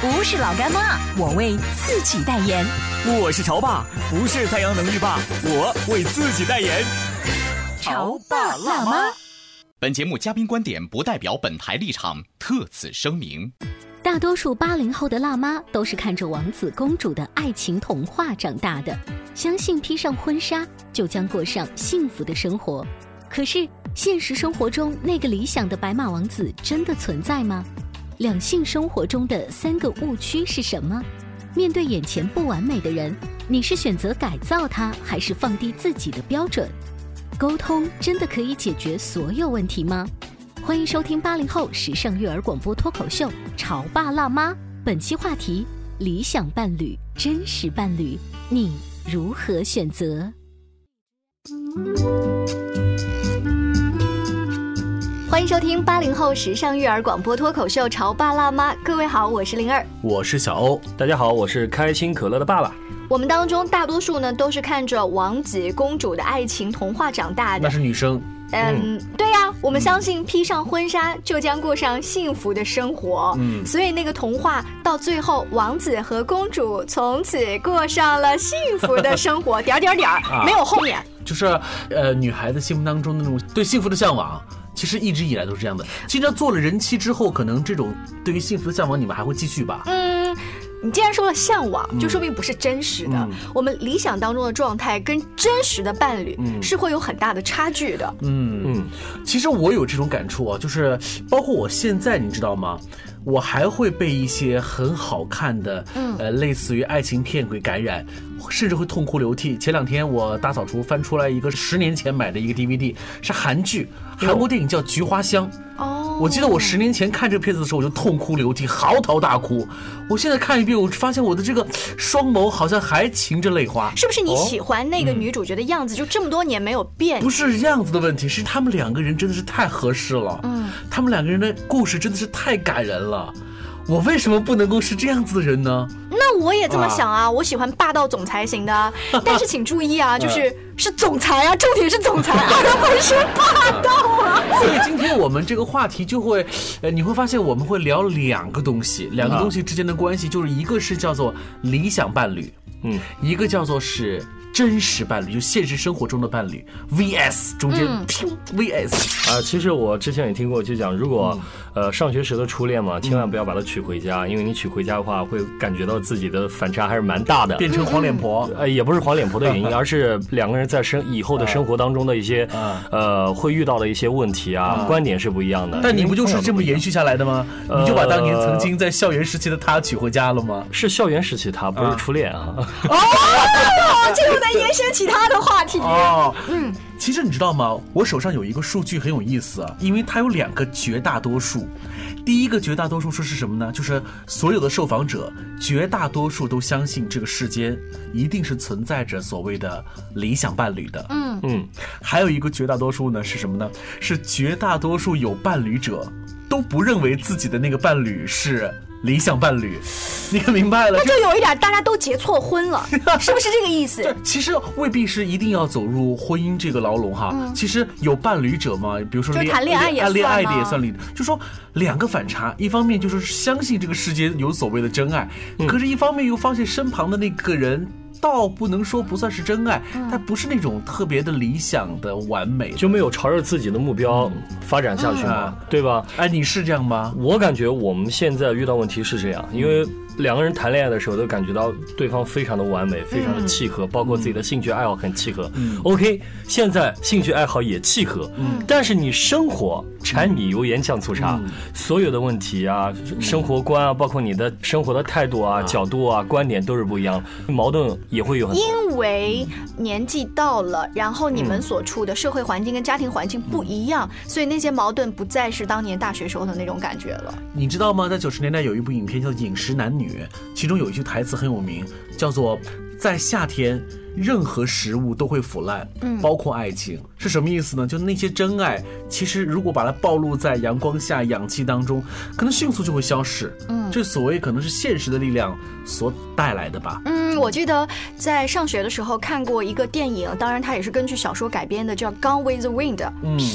不是老干妈，我为自己代言。我是潮爸，不是太阳能浴霸，我为自己代言。潮爸辣妈。本节目嘉宾观点不代表本台立场，特此声明。大多数八零后的辣妈都是看着王子公主的爱情童话长大的，相信披上婚纱就将过上幸福的生活。可是现实生活中那个理想的白马王子真的存在吗？两性生活中的三个误区是什么？面对眼前不完美的人，你是选择改造他，还是放低自己的标准？沟通真的可以解决所有问题吗？欢迎收听八零后时尚育儿广播脱口秀《潮爸辣妈》，本期话题：理想伴侣、真实伴侣，你如何选择？欢迎收听八零后时尚育儿广播脱口秀《潮爸辣妈》，各位好，我是灵儿，我是小欧，大家好，我是开心可乐的爸爸。我们当中大多数呢都是看着王子公主的爱情童话长大的，那是女生。嗯，对呀，我们相信披上婚纱就将过上幸福的生活。嗯，所以那个童话到最后，王子和公主从此过上了幸福的生活。点 点点儿，没有后面。就是呃，女孩子心目当中的那种对幸福的向往，其实一直以来都是这样的。经常做了人妻之后，可能这种对于幸福的向往，你们还会继续吧？嗯。你既然说了向往，就说明不是真实的。我们理想当中的状态跟真实的伴侣是会有很大的差距的。嗯嗯，其实我有这种感触啊，就是包括我现在，你知道吗？我还会被一些很好看的，呃，类似于爱情片给感染，甚至会痛哭流涕。前两天我大扫除翻出来一个十年前买的一个 DVD，是韩剧，韩国电影叫《菊花香》。哦，我记得我十年前看这个片子的时候，我就痛哭流涕，嚎啕大哭。我现在看一遍，我发现我的这个双眸好像还噙着泪花。是不是你喜欢那个女主角的样子，就这么多年没有变？不是样子的问题，是他们两个人真的是太合适了。嗯，他们两个人的故事真的是太感人了。我为什么不能够是这样子的人呢？那我也这么想啊，我喜欢霸道总裁型的，但是请注意啊，就是是总裁啊，重点是总裁，而不是霸道啊。所以今天我们这个话题就会，呃，你会发现我们会聊两个东西，两个东西之间的关系，就是一个是叫做理想伴侣，嗯，一个叫做是。真实伴侣就现实生活中的伴侣，VS 中间 VS 啊，其实我之前也听过，就讲如果呃上学时的初恋嘛，千万不要把他娶回家，因为你娶回家的话，会感觉到自己的反差还是蛮大的，变成黄脸婆。呃，也不是黄脸婆的原因，而是两个人在生以后的生活当中的一些呃会遇到的一些问题啊，观点是不一样的。但你不就是这么延续下来的吗？你就把当年曾经在校园时期的他娶回家了吗？是校园时期他，不是初恋啊。哦这又在延伸其他的话题哦。嗯，其实你知道吗？我手上有一个数据很有意思，因为它有两个绝大多数。第一个绝大多数说是什么呢？就是所有的受访者绝大多数都相信这个世间一定是存在着所谓的理想伴侣的。嗯嗯，还有一个绝大多数呢是什么呢？是绝大多数有伴侣者都不认为自己的那个伴侣是。理想伴侣，你可明白了？那就有一点，大家都结错婚了，是不是这个意思？其实未必是一定要走入婚姻这个牢笼哈。其实有伴侣者嘛，比如说谈恋爱也算恋爱的也算理，就说两个反差，一方面就是相信这个世界有所谓的真爱，可是一方面又发现身旁的那个人。倒不能说不算是真爱，但不是那种特别的理想的完美，就没有朝着自己的目标发展下去嘛，对吧？哎，你是这样吗？我感觉我们现在遇到问题是这样，因为两个人谈恋爱的时候都感觉到对方非常的完美，非常的契合，包括自己的兴趣爱好很契合。OK，现在兴趣爱好也契合，但是你生活柴米油盐酱醋茶，所有的问题啊，生活观啊，包括你的生活的态度啊、角度啊、观点都是不一样，矛盾也会有。因为年纪到了，然后你们所处的社会环境跟家庭环境不一样，所以那些矛盾不再是当年大学时候的那种感觉了。你知道吗？在九十年代有一部影片叫《饮食男女》，其中有一句台词很有名，叫做“在夏天，任何食物都会腐烂，包括爱情”。是什么意思呢？就那些真爱，其实如果把它暴露在阳光下、氧气当中，可能迅速就会消失。嗯，这所谓可能是现实的力量所带来的吧。嗯，我记得在上学的时候看过一个电影，当然它也是根据小说改编的，叫《Gone with the Wind》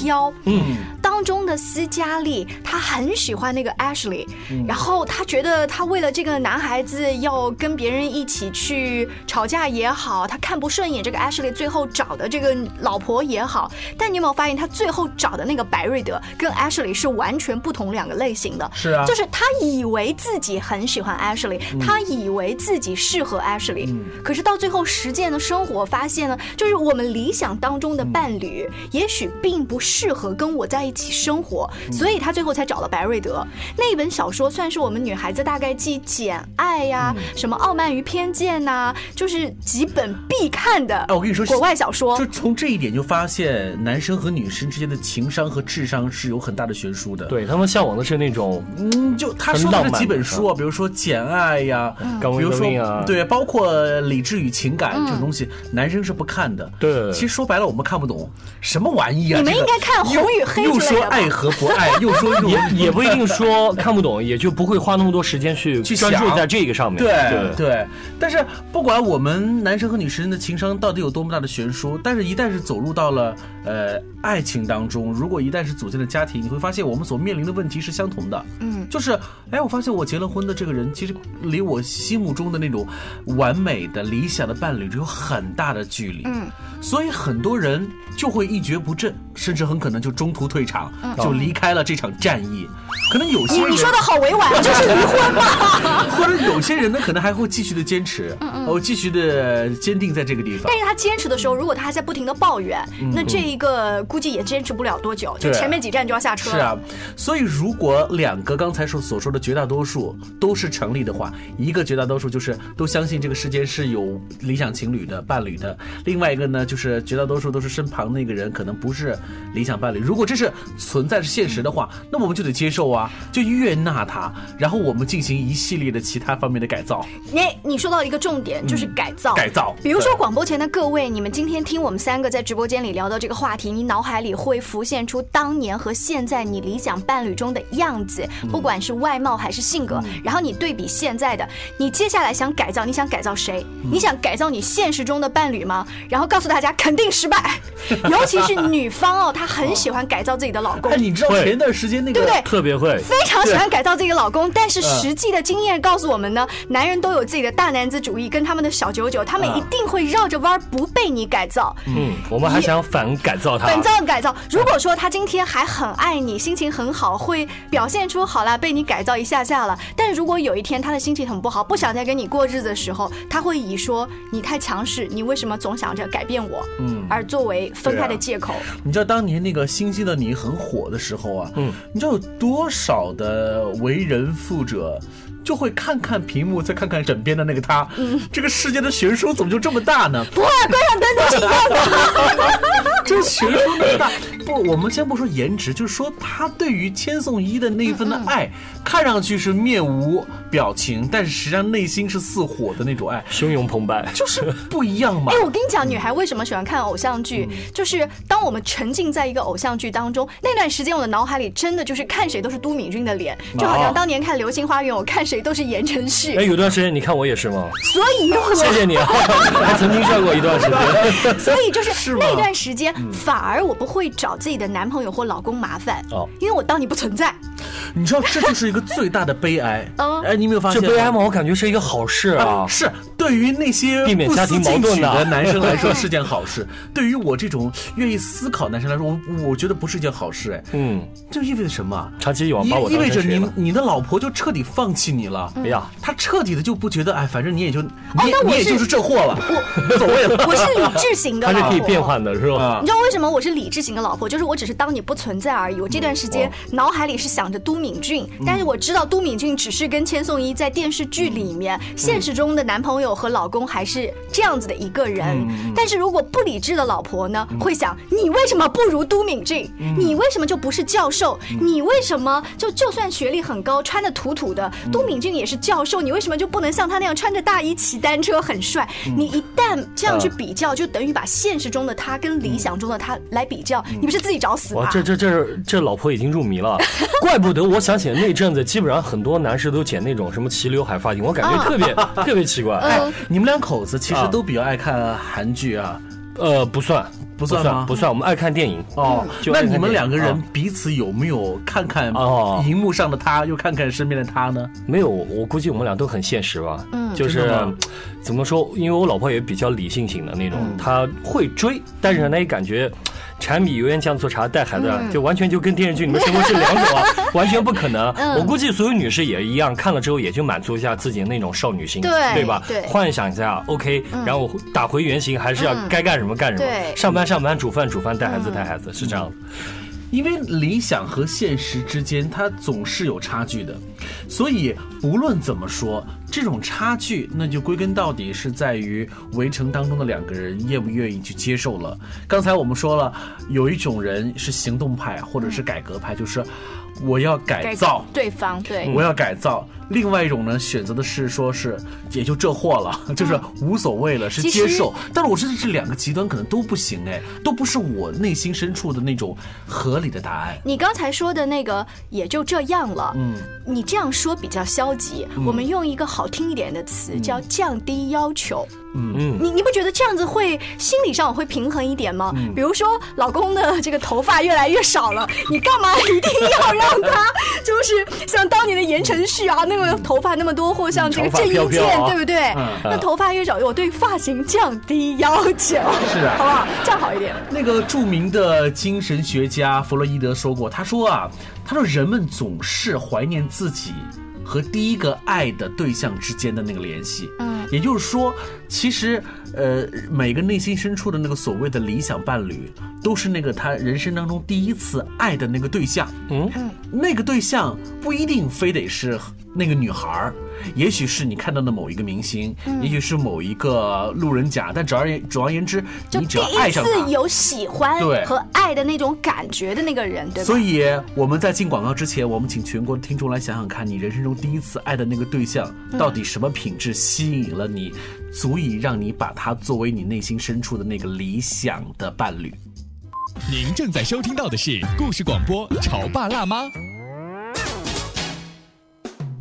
飘。嗯，当中的斯嘉丽她很喜欢那个 Ashley，然后她觉得她为了这个男孩子要跟别人一起去吵架也好，她看不顺眼这个 Ashley 最后找的这个老婆也好。好，但你有没有发现，他最后找的那个白瑞德跟 Ashley 是完全不同两个类型的？是啊，就是他以为自己很喜欢 Ashley，他以为自己适合 Ashley，可是到最后实践的生活发现呢，就是我们理想当中的伴侣，也许并不适合跟我在一起生活，所以他最后才找了白瑞德。那本小说算是我们女孩子大概记《简爱》呀，什么《傲慢与偏见》呐，就是几本必看的。哎，我跟你说，国外小说，就从这一点就发现。男生和女生之间的情商和智商是有很大的悬殊的。对他们向往的是那种，嗯，就他说的这几本书啊，比如说《简爱》呀，比如说对，包括《理智与情感》这种东西，男生是不看的。对，其实说白了，我们看不懂什么玩意啊。你们应该看《红与黑》又说爱和不爱，又说也也不一定说 看不懂，也就不会花那么多时间去去专注在这个上面。对对。但是不管我们男生和女生的情商到底有多么大的悬殊，但是一旦是走入到了。呃，爱情当中，如果一旦是组建了家庭，你会发现我们所面临的问题是相同的。嗯，就是，哎，我发现我结了婚的这个人，其实离我心目中的那种完美的理想的伴侣有很大的距离。嗯，所以很多人就会一蹶不振，甚至很可能就中途退场，就离开了这场战役。可能有些人你说的好委婉，就是离婚吧。或者有些人呢，可能还会继续的坚持，哦，继续的坚定在这个地方。但是他坚持的时候，如果他还在不停的抱怨，那这。一个估计也坚持不了多久，就前面几站就要下车。是啊，所以如果两个刚才说所说的绝大多数都是成立的话，一个绝大多数就是都相信这个世间是有理想情侣的伴侣的，另外一个呢就是绝大多数都是身旁那个人可能不是理想伴侣。如果这是存在是现实的话，那我们就得接受啊，就悦纳它，然后我们进行一系列的其他方面的改造。你你说到一个重点，就是改造。改造。比如说广播前的各位，你们今天听我们三个在直播间里聊到这个。话题，你脑海里会浮现出当年和现在你理想伴侣中的样子，不管是外貌还是性格，然后你对比现在的，你接下来想改造，你想改造谁？你想改造你现实中的伴侣吗？然后告诉大家，肯定失败，尤其是女方哦，她很喜欢改造自己的老公。哎你知道前段时间那个对不对？特别会，非常喜欢改造自己的老公，但是实际的经验告诉我们呢，男人都有自己的大男子主义跟他们的小九九，他们一定会绕着弯不被你改造。嗯，我们还想反改。造他，反造改造。如果说他今天还很爱你，心情很好，会表现出好了被你改造一下下了。但如果有一天他的心情很不好，不想再跟你过日子的时候，他会以说你太强势，你为什么总想着改变我，嗯，而作为分开的借口。你知道当年那个《星星的你》很火的时候啊，嗯，你知道有多多少的为人父者？就会看看屏幕，再看看枕边的那个他。嗯，这个世界的悬殊怎么就这么大呢？不会，关上灯都是一样的。这悬殊那么大。不，我们先不说颜值，就是说他对于千颂伊的那一份的爱，看上去是面无表情，但是实际上内心是似火的那种爱，汹涌澎湃，就是不一样嘛。哎，我跟你讲，女孩为什么喜欢看偶像剧？就是当我们沉浸在一个偶像剧当中，那段时间我的脑海里真的就是看谁都是都敏俊的脸，就好像当年看《流星花园》，我看谁都是言承旭。哎，有段时间你看我也是吗？所以，谢谢你啊，还曾经帅过一段时间。所以就是那段时间，反而我不会找自己的男朋友。或老公麻烦哦，因为我当你不存在，你知道这就是一个最大的悲哀。嗯哎，你没有发现？这悲哀吗？我感觉是一个好事啊。是对于那些避免家庭矛盾的男生来说是件好事，对于我这种愿意思考男生来说，我我觉得不是一件好事。哎，嗯，这意味着什么？长期以往把我意味着你你的老婆就彻底放弃你了。哎呀，他彻底的就不觉得哎，反正你也就你你也就是这货了，无所谓了。我是理智型的，他是可以变换的，是吧？你知道为什么我是理智型的老婆？就是我只是当你不存在而已。我这段时间脑海里是想着都敏俊，但是我知道都敏俊只是跟千颂伊在电视剧里面，现实中的男朋友和老公还是这样子的一个人。但是如果不理智的老婆呢，会想你为什么不如都敏俊？你为什么就不是教授？你为什么就就算学历很高，穿的土土的，都敏俊也是教授，你为什么就不能像他那样穿着大衣骑单车很帅？你一旦这样去比较，就等于把现实中的他跟理想中的他来比较，你不是自己找死吗？这这这这老婆已经入迷了，怪不得我想起那阵子，基本上很多男士都剪那种什么齐刘海发型，我感觉特别特别奇怪。哎，你们两口子其实都比较爱看韩剧啊？呃，不算。不算吗？不算，我们爱看电影哦。那你们两个人彼此有没有看看哦，荧幕上的他，又看看身边的他呢？没有，我估计我们俩都很现实吧。嗯，就是怎么说？因为我老婆也比较理性型的那种，她会追，但是呢，也感觉。柴米油盐酱醋茶带孩子，就完全就跟电视剧里面生活是两种啊，完全不可能。我估计所有女士也一样，看了之后也就满足一下自己那种少女心，对吧？幻想一下，OK，然后打回原形，还是要该干什么干什么，上班上班，煮饭煮饭，带孩子带孩子，是这样。因为理想和现实之间，它总是有差距的，所以不论怎么说，这种差距，那就归根到底是在于围城当中的两个人愿不愿意去接受了。刚才我们说了，有一种人是行动派，或者是改革派，就是我要改造对方，对，我要改造。另外一种呢，选择的是说是也就这货了，就是无所谓了，是接受。但是我觉得这两个极端可能都不行哎，都不是我内心深处的那种合理的答案。你刚才说的那个也就这样了，嗯，你这样说比较消极。我们用一个好听一点的词叫降低要求。嗯嗯，你你不觉得这样子会心理上会平衡一点吗？比如说老公的这个头发越来越少了，你干嘛一定要让他就是像当年的言承旭啊？那个头发那么多，或像这个郑伊健，对不对？那头发越少，我对发型降低要求，是啊，好不好？这样好一点。那个著名的精神学家弗洛伊德说过，他说啊，他说人们总是怀念自己和第一个爱的对象之间的那个联系。嗯，也就是说，其实。呃，每个内心深处的那个所谓的理想伴侣，都是那个他人生当中第一次爱的那个对象。嗯，那个对象不一定非得是那个女孩儿，也许是你看到的某一个明星，也许是某一个路人甲。但总而言总而言之，你只要爱上他，有喜欢和爱的那种感觉的那个人，对吧？所以我们在进广告之前，我们请全国的听众来想想看，你人生中第一次爱的那个对象，到底什么品质吸引了你？足以让你把他作为你内心深处的那个理想的伴侣。您正在收听到的是故事广播《潮爸辣妈》。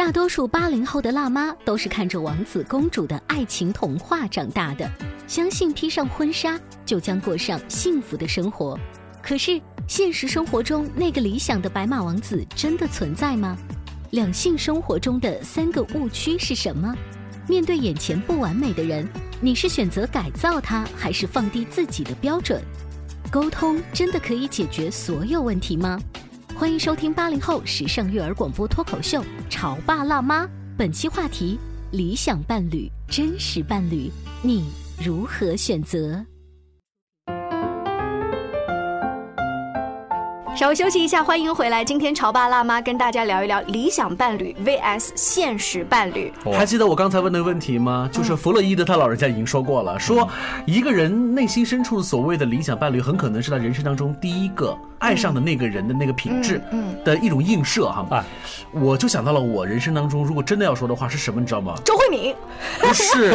大多数八零后的辣妈都是看着王子公主的爱情童话长大的，相信披上婚纱就将过上幸福的生活。可是。现实生活中那个理想的白马王子真的存在吗？两性生活中的三个误区是什么？面对眼前不完美的人，你是选择改造他，还是放低自己的标准？沟通真的可以解决所有问题吗？欢迎收听八零后时尚育儿广播脱口秀《潮爸辣妈》，本期话题：理想伴侣、真实伴侣，你如何选择？稍微休息一下，欢迎回来。今天潮爸辣妈跟大家聊一聊理想伴侣 vs 现实伴侣。还记得我刚才问的问题吗？就是弗洛伊德他老人家已经说过了，说一个人内心深处所谓的理想伴侣，很可能是他人生当中第一个爱上的那个人的那个品质的一种映射哈。啊，我就想到了我人生当中，如果真的要说的话是什么，你知道吗？周慧敏，不是，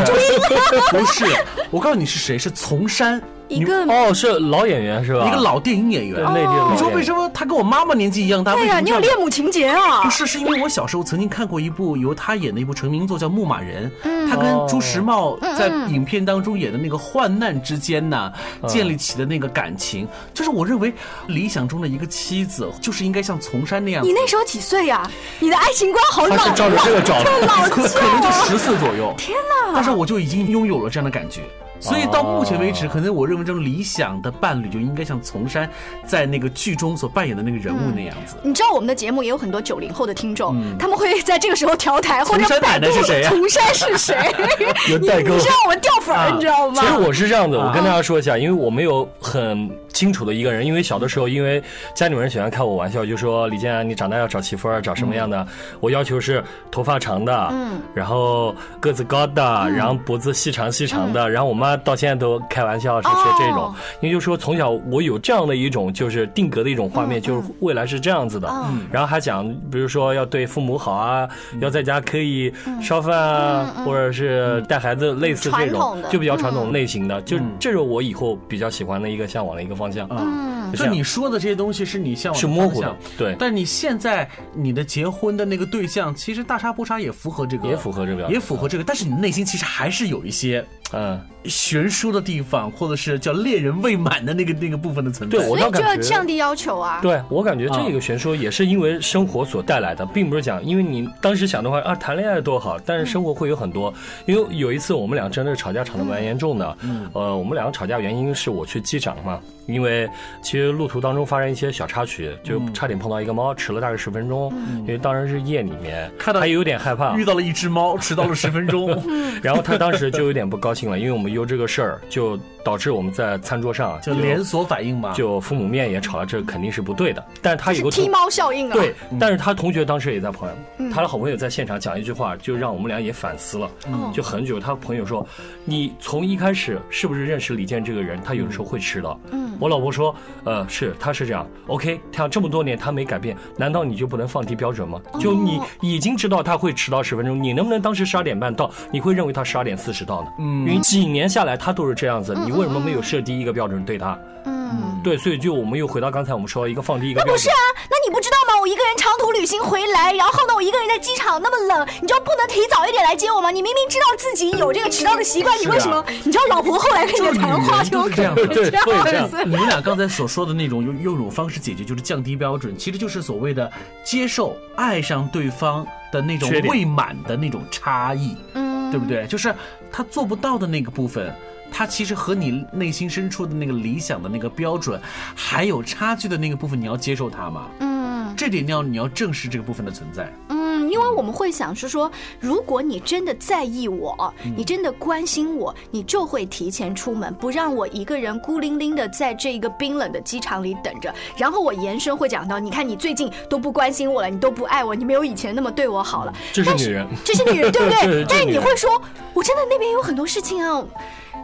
不是，我告诉你是谁，是从山。一个哦，是老演员是吧？一个老电影演员，内地的。你说为什么他跟我妈妈年纪一样大？对呀，你有恋母情节啊？不是，是因为我小时候曾经看过一部由他演的一部成名作，叫《牧马人》。嗯，他跟朱时茂在影片当中演的那个患难之间呢，建立起的那个感情，就是我认为理想中的一个妻子，就是应该像丛山那样。你那时候几岁呀？你的爱情观好老，照着这个找的，可可能就十岁左右。天哪！但是我就已经拥有了这样的感觉。所以到目前为止，可能我认为这种理想的伴侣就应该像丛山在那个剧中所扮演的那个人物那样子。你知道我们的节目也有很多九零后的听众，他们会在这个时候调台或者百度是谁丛山是谁？有代沟，你知道我们掉粉儿，你知道吗？其实我是这样的，我跟大家说一下，因为我没有很清楚的一个人，因为小的时候，因为家里面人喜欢开我玩笑，就说李健，你长大要找媳妇儿，找什么样的？我要求是头发长的，嗯，然后个子高的，然后脖子细长细长的，然后我妈到现在都。开玩笑是说这种，因为就说从小我有这样的一种就是定格的一种画面，就是未来是这样子的。然后还讲，比如说要对父母好啊，要在家可以烧饭啊，或者是带孩子，类似这种，就比较传统类型的，就这是我以后比较喜欢的一个向往的一个方向。嗯，就你说的这些东西是你向往是模糊的，对。但是你现在你的结婚的那个对象，其实大差不差，也符合这个，也符合这个，也符合这个。但是你内心其实还是有一些嗯悬殊的地。方，或者是叫恋人未满的那个那个部分的存在，对我倒感觉就要降低要求啊。对我感觉这个悬殊也是因为生活所带来的，并不是讲因为你当时想的话啊谈恋爱多好，但是生活会有很多。因为有一次我们俩真的是吵架吵得蛮严重的，呃，我们两个吵架原因是我去机场嘛。因为其实路途当中发生一些小插曲，就差点碰到一个猫，迟了大概十分钟。因为当时是夜里面，看到他有点害怕，遇到了一只猫，迟到了十分钟。然后他当时就有点不高兴了，因为我们有这个事儿，就导致我们在餐桌上就连锁反应嘛，就父母面也吵了，这肯定是不对的。但是他有个踢猫效应啊。对，但是他同学当时也在旁边，他的好朋友在现场讲一句话，就让我们俩也反思了，就很久。他朋友说：“你从一开始是不是认识李健这个人？他有的时候会迟到。”嗯。我老婆说，呃，是，他是这样，OK，他这么多年他没改变，难道你就不能放低标准吗？就你已经知道他会迟到十分钟，你能不能当时十二点半到？你会认为他十二点四十到呢？嗯，因为几年下来他都是这样子，你为什么没有设第一个标准对他？嗯，对，所以就我们又回到刚才我们说一个放低一个标准。那不是啊，那你不知道吗？我一个人长途旅行回来，然后呢，我一个人在机场那么冷，你就不能提早一点来接我吗？你明明知道自己有这个迟到的习惯，你为什么？你知道老婆后来跟你的谈话就这样，对，这样。你们俩刚才所说的那种用用一种方式解决，就是降低标准，其实就是所谓的接受爱上对方的那种未满的那种差异，嗯，对不对？就是他做不到的那个部分。他其实和你内心深处的那个理想的那个标准还有差距的那个部分，你要接受它吗？嗯，这点你要你要正视这个部分的存在。嗯，因为我们会想是说，如果你真的在意我，你真的关心我，你就会提前出门，不让我一个人孤零零的在这一个冰冷的机场里等着。然后我延伸会讲到，你看你最近都不关心我了，你都不爱我，你没有以前那么对我好了。这是女人，这是女人，对不对？但是你会说，我真的那边有很多事情啊。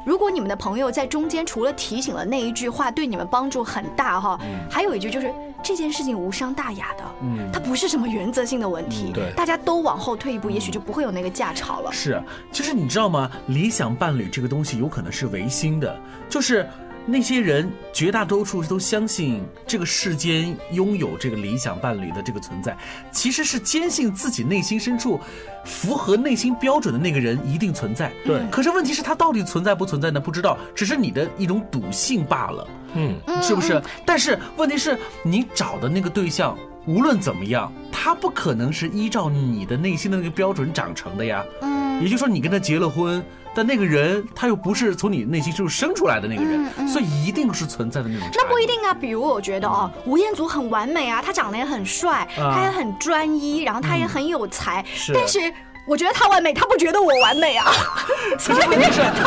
如果你们的朋友在中间除了提醒了那一句话对你们帮助很大哈，还有一句就是这件事情无伤大雅的，嗯，它不是什么原则性的问题，对，大家都往后退一步，也许就不会有那个架吵了。是，其实你知道吗？理想伴侣这个东西有可能是唯心的，就是。那些人绝大多数都相信这个世间拥有这个理想伴侣的这个存在，其实是坚信自己内心深处符合内心标准的那个人一定存在。对，可是问题是，他到底存在不存在呢？不知道，只是你的一种笃信罢了。嗯，是不是？但是问题是你找的那个对象，无论怎么样，他不可能是依照你的内心的那个标准长成的呀。嗯，也就是说，你跟他结了婚。但那个人他又不是从你内心深处生出来的那个人，所以一定是存在的那种。那不一定啊，比如我觉得哦，吴彦祖很完美啊，他长得也很帅，他也很专一，然后他也很有才，是但是。我觉得他完美，他不觉得我完美啊，所以他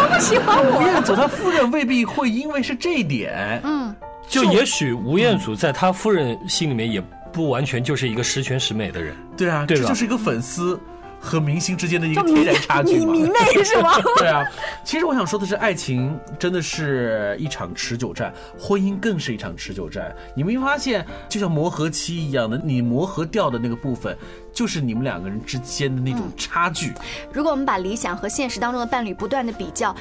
不喜欢我吴。彦祖他夫人未必会因为是这一点，嗯，就也许吴彦祖在他夫人心里面也不完全就是一个十全十美的人。对啊，这就是一个粉丝和明星之间的一个天然差距嘛。你迷妹是吗？对啊，其实我想说的是，爱情真的是一场持久战，婚姻更是一场持久战。你没发现，就像磨合期一样的，你磨合掉的那个部分，就是你们两个人之间的那种差距。如果我们把理想和现实当中的伴侣不断的比较，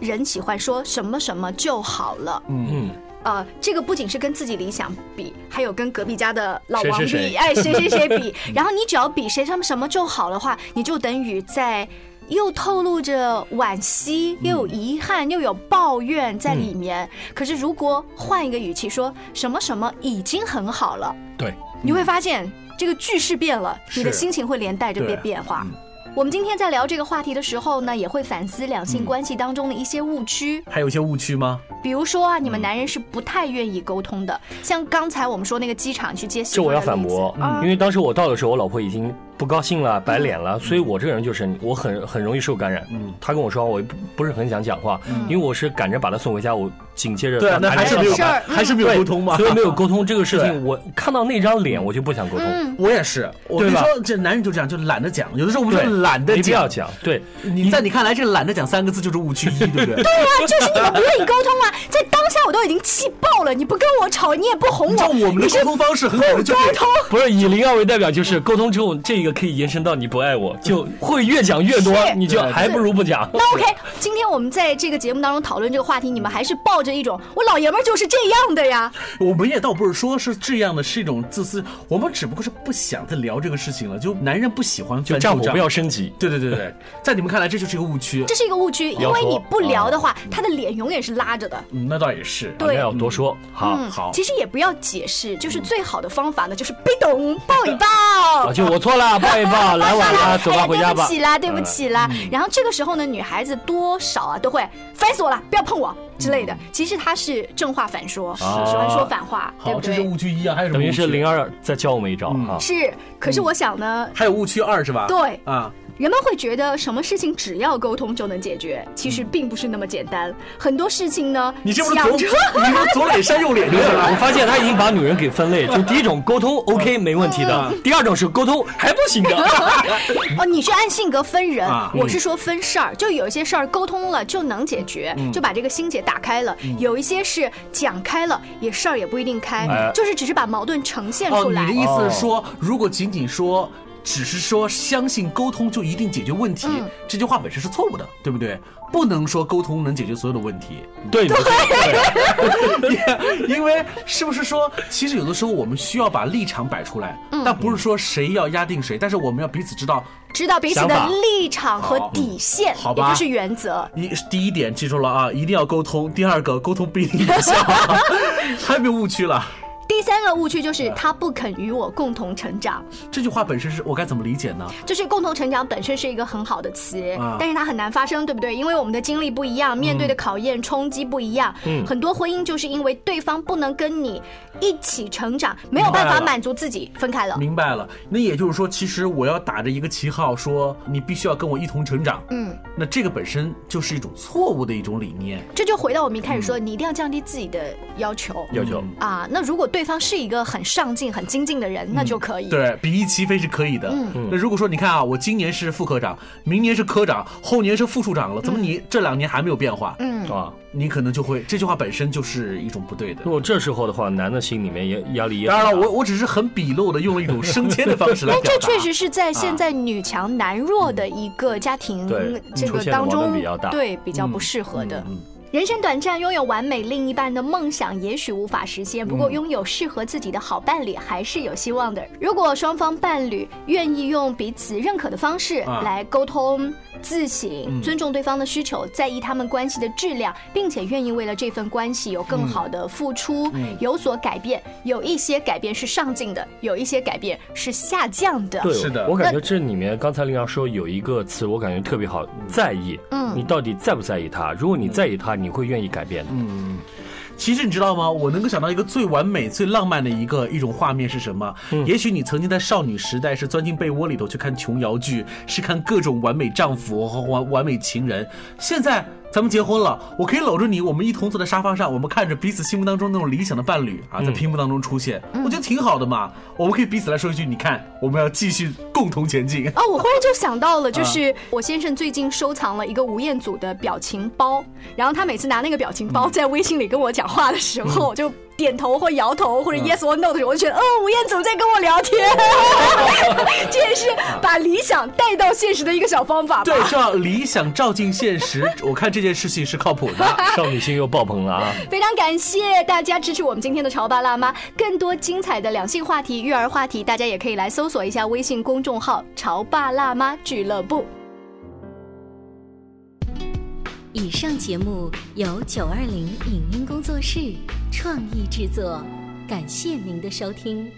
人喜欢说什么什么就好了。嗯嗯，呃，这个不仅是跟自己理想比，还有跟隔壁家的老王比，谁谁谁哎，谁谁谁比。然后你只要比谁什么什么就好的话，你就等于在又透露着惋惜，又有遗憾，又有抱怨在里面。可是如果换一个语气说什么什么已经很好了，对，你会发现这个句式变了，你的心情会连带着变变化。嗯我们今天在聊这个话题的时候呢，也会反思两性关系当中的一些误区。还有一些误区吗？比如说啊，你嗯们男人是不太愿意沟通的，像刚才我们说那个机场去接媳这我要妇儿的例子反驳，嗯因为当时我到的时候，我老婆已经不高兴了，白脸了，所以我这个人就是我很很容易受感染。嗯她跟我说，我不不是很想讲话，因为我是赶着把他送回家，我紧接着对啊，那还是没有事还是没有沟通嘛？所以没有沟通这个事情，我看到那张脸我就不想沟通。嗯，我也是，我跟你说，这男人就这样，就懒得讲。有的时候我们就，懒得没必要讲。对，你在你看来，这“懒得讲”三个字就是误区一，对不对？对啊，就是你们不愿意沟通啊，在当下我都已经气爆了，你不跟我吵，你也不哄我，我们的沟通方式很好的，就沟通。不是以零二为代表，就是沟通之后，这个可以延伸到你不爱我，就会越讲越多，你就还不如不讲。那 OK，今天我们在这个节目当中讨论这个话题，你们还是抱着一种我老爷们儿就是这样的呀，我们也倒不是说是这样的，是一种自私，我们只不过是不想再聊这个事情了。就男人不喜欢就战火不要升级。对对对对，在你们看来这就是一个误区。这是一个误区，因为你不聊的话，他的脸永远是拉着的。嗯，那倒也是。对那要多说好。嗯，好其实也不要解释，就是最好的方法呢，就是被动抱一抱啊，。就我错了，抱一抱，来晚了，走吧，回家吧对不。起啦，对不起啦。然后这个时候呢，女孩子多少啊都会烦死我了，不要碰我之类的。其实他是正话反说，喜欢说反话，对好，不这是？误区一啊，还有什么？等于是零二再教我们一招啊。是，可是我想呢，还有误区二是吧？对啊，人们会觉得什么事情只要沟通就能解决，其实并不是那么简单。很多事情呢，你是不是左想 你是不是左脸扇右脸就是我？发现他已经把女人给分类，就第一种沟通 OK 没问题的，第二种是沟通还不行的。哦，你是按性格分人，啊我是说分事儿，就有一些事儿沟通了就能解决，嗯就把这个心结打开了；有一些是讲开了，也事儿也不一定开，哎就是只是把矛盾呈现哦，出来。你的意思是说，如果仅仅说。只是说相信沟通就一定解决问题，嗯这句话本身是错误的，对不对？不能说沟通能解决所有的问题，对，没错 因为是不是说，其实有的时候我们需要把立场摆出来，嗯但不是说谁要压定谁，但是我们要彼此知道，知道彼此的立场和底线，好吧也就是原则。一第一点记住了啊，一定要沟通；第二个，沟通不一定有效，还有没有误区了？第三个误区就是他不肯与我共同成长，这句话本身是我该怎么理解呢？就是共同成长本身是一个很好的词，啊但是它很难发生，对不对？因为我们的经历不一样，面对的考验、冲击不一样。嗯很多婚姻就是因为对方不能跟你一起成长，没有办法满足自己，分开了。明白了，那也就是说，其实我要打着一个旗号说你必须要跟我一同成长，嗯，那这个本身就是一种错误的一种理念。这就回到我们一开始说，你一定要降低自己的要求。要求啊，那如果对方是一个很上进、很精进的人，那就可以。对比翼齐飞是可以的。嗯那如果说你看啊，我今年是副科长，明年是科长，后年是副处长了，怎么你这两年还没有变化？嗯，啊。你可能就会这句话本身就是一种不对的如。果这时候的话，男的心里面也压力也当然了，我我只是很鄙陋的用了一种升迁的方式来但表达。这确实是在现在女强男弱的一个家庭对这个当中盾比较大，对比较不适合的。嗯人生短暂，拥有完美另一半的梦想也许无法实现，不过拥有适合自己的好伴侣还是有希望的。如果双方伴侣愿意用彼此认可的方式啊来沟通、自省、尊重对方的需求，在意他们关系的质量，并且愿意为了这份关系有更好的付出，有所改变。有一些改变是上进的，有一些改变是下降的。对，是的我感觉这里面刚才林阳说有一个词，我感觉特别好，在意。嗯你到底在不在意他？如果你在意他，你会愿意改变的。其实你知道吗？我能够想到一个最完美、最浪漫的一个一种画面是什么？也许你曾经在少女时代是钻进被窝里头去看琼瑶剧，是看各种完美丈夫和完完美情人，现在。咱们结婚了，我可以搂着你，我们一同坐在沙发上，我们看着彼此心目当中那种理想的伴侣啊，在屏幕当中出现，我觉得挺好的嘛。我们可以彼此来说一句，你看，我们要继续共同前进。啊，我忽然就想到了，就是我先生最近收藏了一个吴彦祖的表情包，然后他每次拿那个表情包在微信里跟我讲话的时候，就。点头或摇头或者 yes or no 的时候，我就觉得哦，吴彦祖在跟我聊天，这也是把理想带到现实的一个小方法。对，叫理想照进现实，我看这件事情是靠谱的。少女心又爆棚了啊！非常感谢大家支持我们今天的潮爸辣妈，更多精彩的两性话题、育儿话题，大家也可以来搜索一下微信公众号“潮爸辣妈俱乐部”。以上节目由九二零影音工作室创意制作，感谢您的收听。